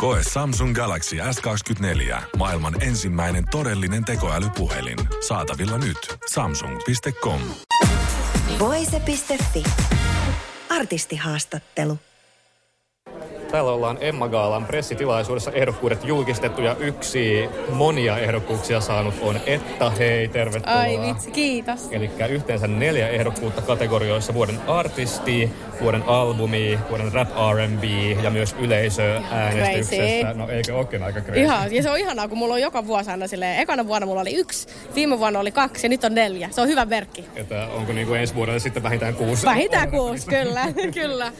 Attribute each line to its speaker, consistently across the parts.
Speaker 1: Koe Samsung Galaxy S24. Maailman ensimmäinen todellinen tekoälypuhelin. Saatavilla nyt. Samsung.com.
Speaker 2: Voise.fi. Artistihaastattelu.
Speaker 3: Täällä ollaan Emma Gaalan pressitilaisuudessa ehdokkuudet julkistettu ja yksi monia ehdokkuuksia saanut on Etta. Hei, tervetuloa.
Speaker 4: Ai vitsi, kiitos.
Speaker 3: Eli yhteensä neljä ehdokkuutta kategorioissa vuoden artisti, vuoden albumi, vuoden rap R&B ja myös yleisöäänestyksessä. No eikö olekin aika crazy?
Speaker 4: Ihan, ja se on ihanaa, kun mulla on joka vuosi aina silleen, ekana vuonna mulla oli yksi, viime vuonna oli kaksi ja nyt on neljä. Se on hyvä merkki.
Speaker 3: Että onko niinku ensi vuodelle sitten vähintään kuusi?
Speaker 4: Vähintään kuusi, kyllä, kyllä.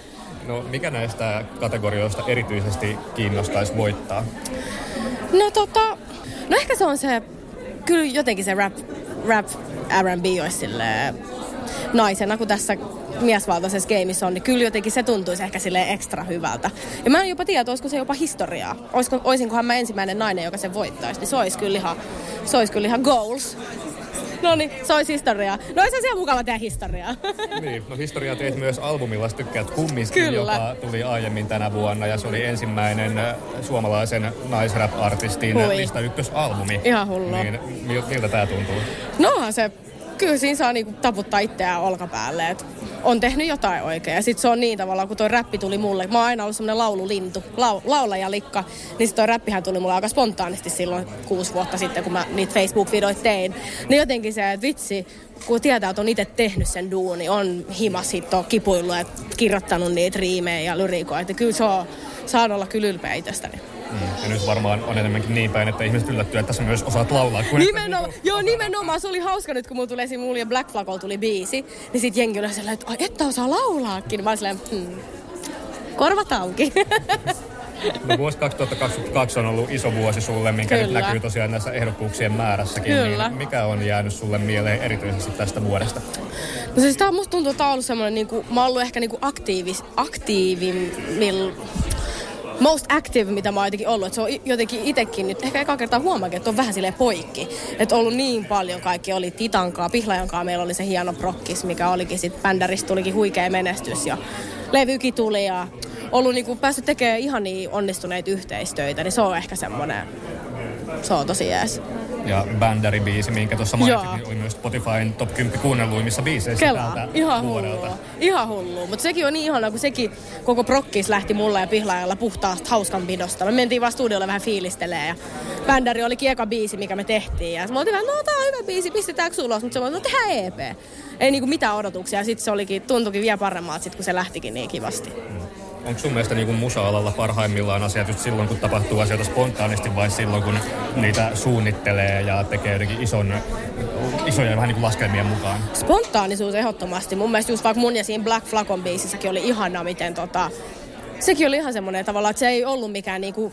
Speaker 3: No mikä näistä kategorioista erityisesti kiinnostaisi voittaa?
Speaker 4: No tota, no ehkä se on se, kyllä jotenkin se rap, rap R&B olisi silleen, naisena, kun tässä miesvaltaisessa gameissa on, niin kyllä jotenkin se tuntuisi ehkä sille ekstra hyvältä. Ja mä en jopa tiedä, olisiko se jopa historiaa. Olisiko, olisinkohan mä ensimmäinen nainen, joka sen voittaisi, niin se olisi kyllä ihan, se olisi kyllä ihan goals. No niin, se olisi historiaa. No olisi siellä mukava tehdä historiaa.
Speaker 3: niin, no historiaa teit myös albumilla, tykkäät kumminkin,
Speaker 4: Kyllä.
Speaker 3: joka tuli aiemmin tänä vuonna ja se oli ensimmäinen äh, suomalaisen naisrap-artistin
Speaker 4: Hui.
Speaker 3: lista ykkösalbumi.
Speaker 4: Ihan hullua.
Speaker 3: Niin mil- miltä tää tuntuu?
Speaker 4: No se, kyllä siinä saa niinku taputtaa itseään olkapäälle, että on tehnyt jotain oikein. Ja sitten se on niin tavallaan, kun toi räppi tuli mulle, mä oon aina ollut semmonen laululintu, lau, laulajalikka, niin sit toi räppihän tuli mulle aika spontaanisti silloin kuusi vuotta sitten, kun mä niitä Facebook-videoita tein. Niin jotenkin se, että vitsi, kun tietää, että on itse tehnyt sen duuni, on himas on kipuillut ja kirjoittanut niitä riimejä ja lyrikoita. Että kyllä se on, saan olla kyllä ylpeä itsestäni.
Speaker 3: Mm. Ja nyt varmaan on enemmänkin niin päin, että ihmiset yllättyy, että sä myös osaat laulaa. Kun
Speaker 4: Nimenomaan, joo nimenomaan, se oli hauska nyt kun mulla tuli esiin, mulla ja Black Flag tuli biisi, niin sit jengi oli sellainen, että että osaa laulaakin. Mä olin silleen, hmm, korvat auki.
Speaker 3: No vuosi 2022 on ollut iso vuosi sulle, minkä nyt
Speaker 4: Kyllä.
Speaker 3: näkyy tosiaan näissä ehdokkuuksien määrässäkin.
Speaker 4: Kyllä.
Speaker 3: Niin mikä on jäänyt sulle mieleen erityisesti tästä vuodesta?
Speaker 4: No siis tää musta tuntuu, että tää on ollut semmonen niinku, mä oon ollut ehkä niinku aktiivis, aktiivimmil, most active, mitä mä oon jotenkin ollut. Et se on jotenkin itekin nyt, ehkä eka kertaa huomaakin, että on vähän silleen poikki. Että ollut niin paljon kaikki, oli Titankaa, Pihlajankaa, meillä oli se hieno prokkis, mikä olikin sit bändäristä tulikin huikea menestys ja levykin tuli ja ollut niinku päässyt tekemään ihan niin onnistuneita yhteistöitä, niin se on ehkä semmonen, se on tosi jees.
Speaker 3: Ja Bandari-biisi, minkä tuossa
Speaker 4: Joo.
Speaker 3: mainitsit, niin oli myös Spotifyn top 10 kuunnelluimmissa biiseissä
Speaker 4: Kelaa.
Speaker 3: tältä
Speaker 4: Ihan
Speaker 3: vuodelta.
Speaker 4: hullua. Ihan hullua. Mutta sekin on niin ihanaa, kun sekin koko prokkis lähti mulle ja pihlaajalla puhtaasta hauskanpidosta. Me mentiin vaan studiolle vähän fiilistelee ja Bändäri oli eka biisi, mikä me tehtiin. Ja me oltiin vähän, no tää on hyvä biisi, pistetäänkö ulos? Mutta se oli, no tehdään EP. Ei niinku mitään odotuksia. Sitten se olikin, tuntuikin vielä paremmalta, sit, kun se lähtikin niin kivasti.
Speaker 3: Onko sun mielestä niin musa-alalla parhaimmillaan asiat just silloin, kun tapahtuu asioita spontaanisti vai silloin, kun niitä suunnittelee ja tekee jotenkin ison, isoja vähän niin kuin laskelmien mukaan?
Speaker 4: Spontaanisuus ehdottomasti. Mun mielestä just vaikka mun ja siinä Black Flagon biisissäkin oli ihanaa, miten tota... Sekin oli ihan semmoinen tavalla, että se ei ollut mikään niinku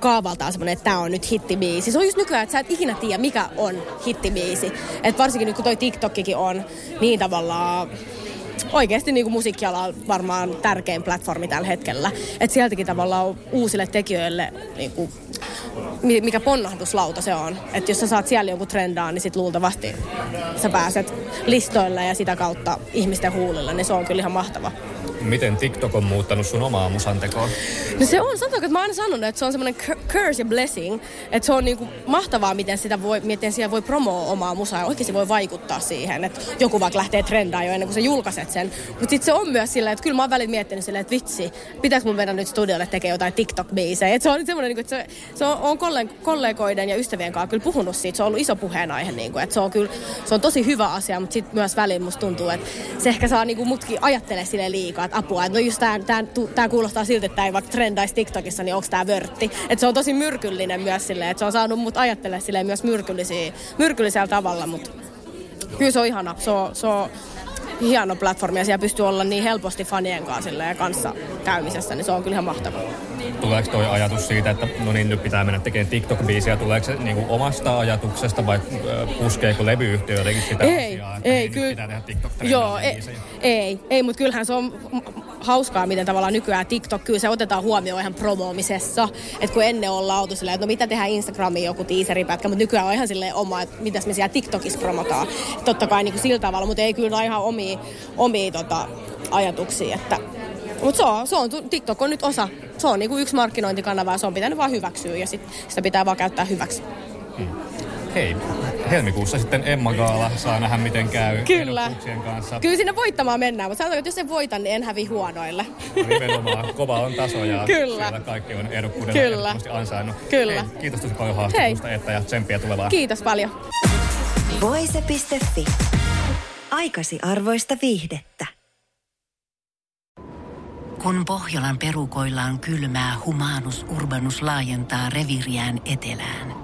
Speaker 4: kaavaltaan semmoinen, että tämä on nyt hittibiisi. Se on just nykyään, että sä et ikinä tiedä, mikä on hittibiisi. Et varsinkin nyt kun toi TikTokkikin on niin tavallaan oikeasti niin kuin musiikkiala varmaan tärkein platformi tällä hetkellä. Että sieltäkin tavallaan uusille tekijöille niin kuin, mi- mikä ponnahduslauta se on. Että jos sä saat siellä jonkun trendaa, niin sit luultavasti sä pääset listoille ja sitä kautta ihmisten huulille, niin se on kyllä ihan mahtava.
Speaker 3: Miten TikTok on muuttanut sun omaa musantekoa?
Speaker 4: No se on, sanotaanko, että mä oon aina sanonut, että se on semmoinen curse ja blessing, että se on niinku mahtavaa, miten, sitä voi, miten siellä voi promoa omaa musaa ja oikeasti voi vaikuttaa siihen, että joku vaikka lähtee trendaan jo ennen kuin sä julkaiset sen. Mutta sitten se on myös silleen, että kyllä mä oon välillä miettinyt silleen, että vitsi, pitääkö mun mennä nyt studiolle tekemään jotain TikTok-biisejä. Et se on semmoinen, niinku, että se, se on, on kolleg- kollegoiden ja ystävien kanssa kyllä puhunut siitä, se on ollut iso puheenaihe, niinku, että se on kyllä, se on tosi hyvä asia, mutta sitten myös välillä musta tuntuu, että se ehkä saa niinku mutkin ajattelee sille liikaa, että apua, no just tää, tää, tää kuulostaa siltä, että tää ei vaikka trendaisi TikTokissa, niin onko tää vörtti. Että se on tosi myrkyllinen myös silleen, että se on saanut mut ajattelemaan silleen myös myrkyllisellä tavalla, mutta kyllä se on ihana. Se on, se on hieno platformi ja siellä pystyy olla niin helposti fanien kanssa, silleen, kanssa käymisessä, niin se on kyllä ihan mahtavaa.
Speaker 3: tuleeko toi ajatus siitä, että no niin, nyt pitää mennä tekemään TikTok-biisiä, tuleeko se niin kuin omasta ajatuksesta vai puskeeko levyyhtiö jotenkin sitä
Speaker 4: ei,
Speaker 3: asiaa, että
Speaker 4: ei,
Speaker 3: niin,
Speaker 4: kyllä.
Speaker 3: pitää tehdä tiktok
Speaker 4: Joo, ei, ei, ei mutta kyllähän se on hauskaa, miten tavallaan nykyään TikTok, kyllä se otetaan huomioon ihan promoomisessa. Että kun ennen ollaan oltu silleen, että no mitä tehdään Instagramiin joku teaseripätkä, mutta nykyään on ihan silleen oma, että mitäs me siellä TikTokissa promotaan. Totta kai niin kuin sillä tavalla, mutta ei kyllä ihan omia, omia tota, ajatuksia, että mutta se on, se on, TikTok on nyt osa, se on niinku yksi markkinointikanava ja se on pitänyt vaan hyväksyä ja sit sitä pitää vaan käyttää hyväksi.
Speaker 3: Hmm. Hei, helmikuussa sitten Emma Gaala saa nähdä miten käy
Speaker 4: Kyllä.
Speaker 3: kanssa.
Speaker 4: Kyllä sinne voittamaan mennään, mutta sanotaan, että jos en voitan, niin en hävi huonoille.
Speaker 3: Nimenomaan, kova on taso ja Kyllä. siellä kaikki on ehdokkuudella Kyllä. ansainnut.
Speaker 4: Kyllä.
Speaker 3: Hei, kiitos tosi paljon haastattelusta Etta ja tsemppiä tulevaan.
Speaker 4: Kiitos paljon.
Speaker 2: Voise.fi. Aikasi arvoista viihdettä.
Speaker 5: Kun Pohjolan perukoillaan kylmää, humanus urbanus laajentaa reviriään etelään.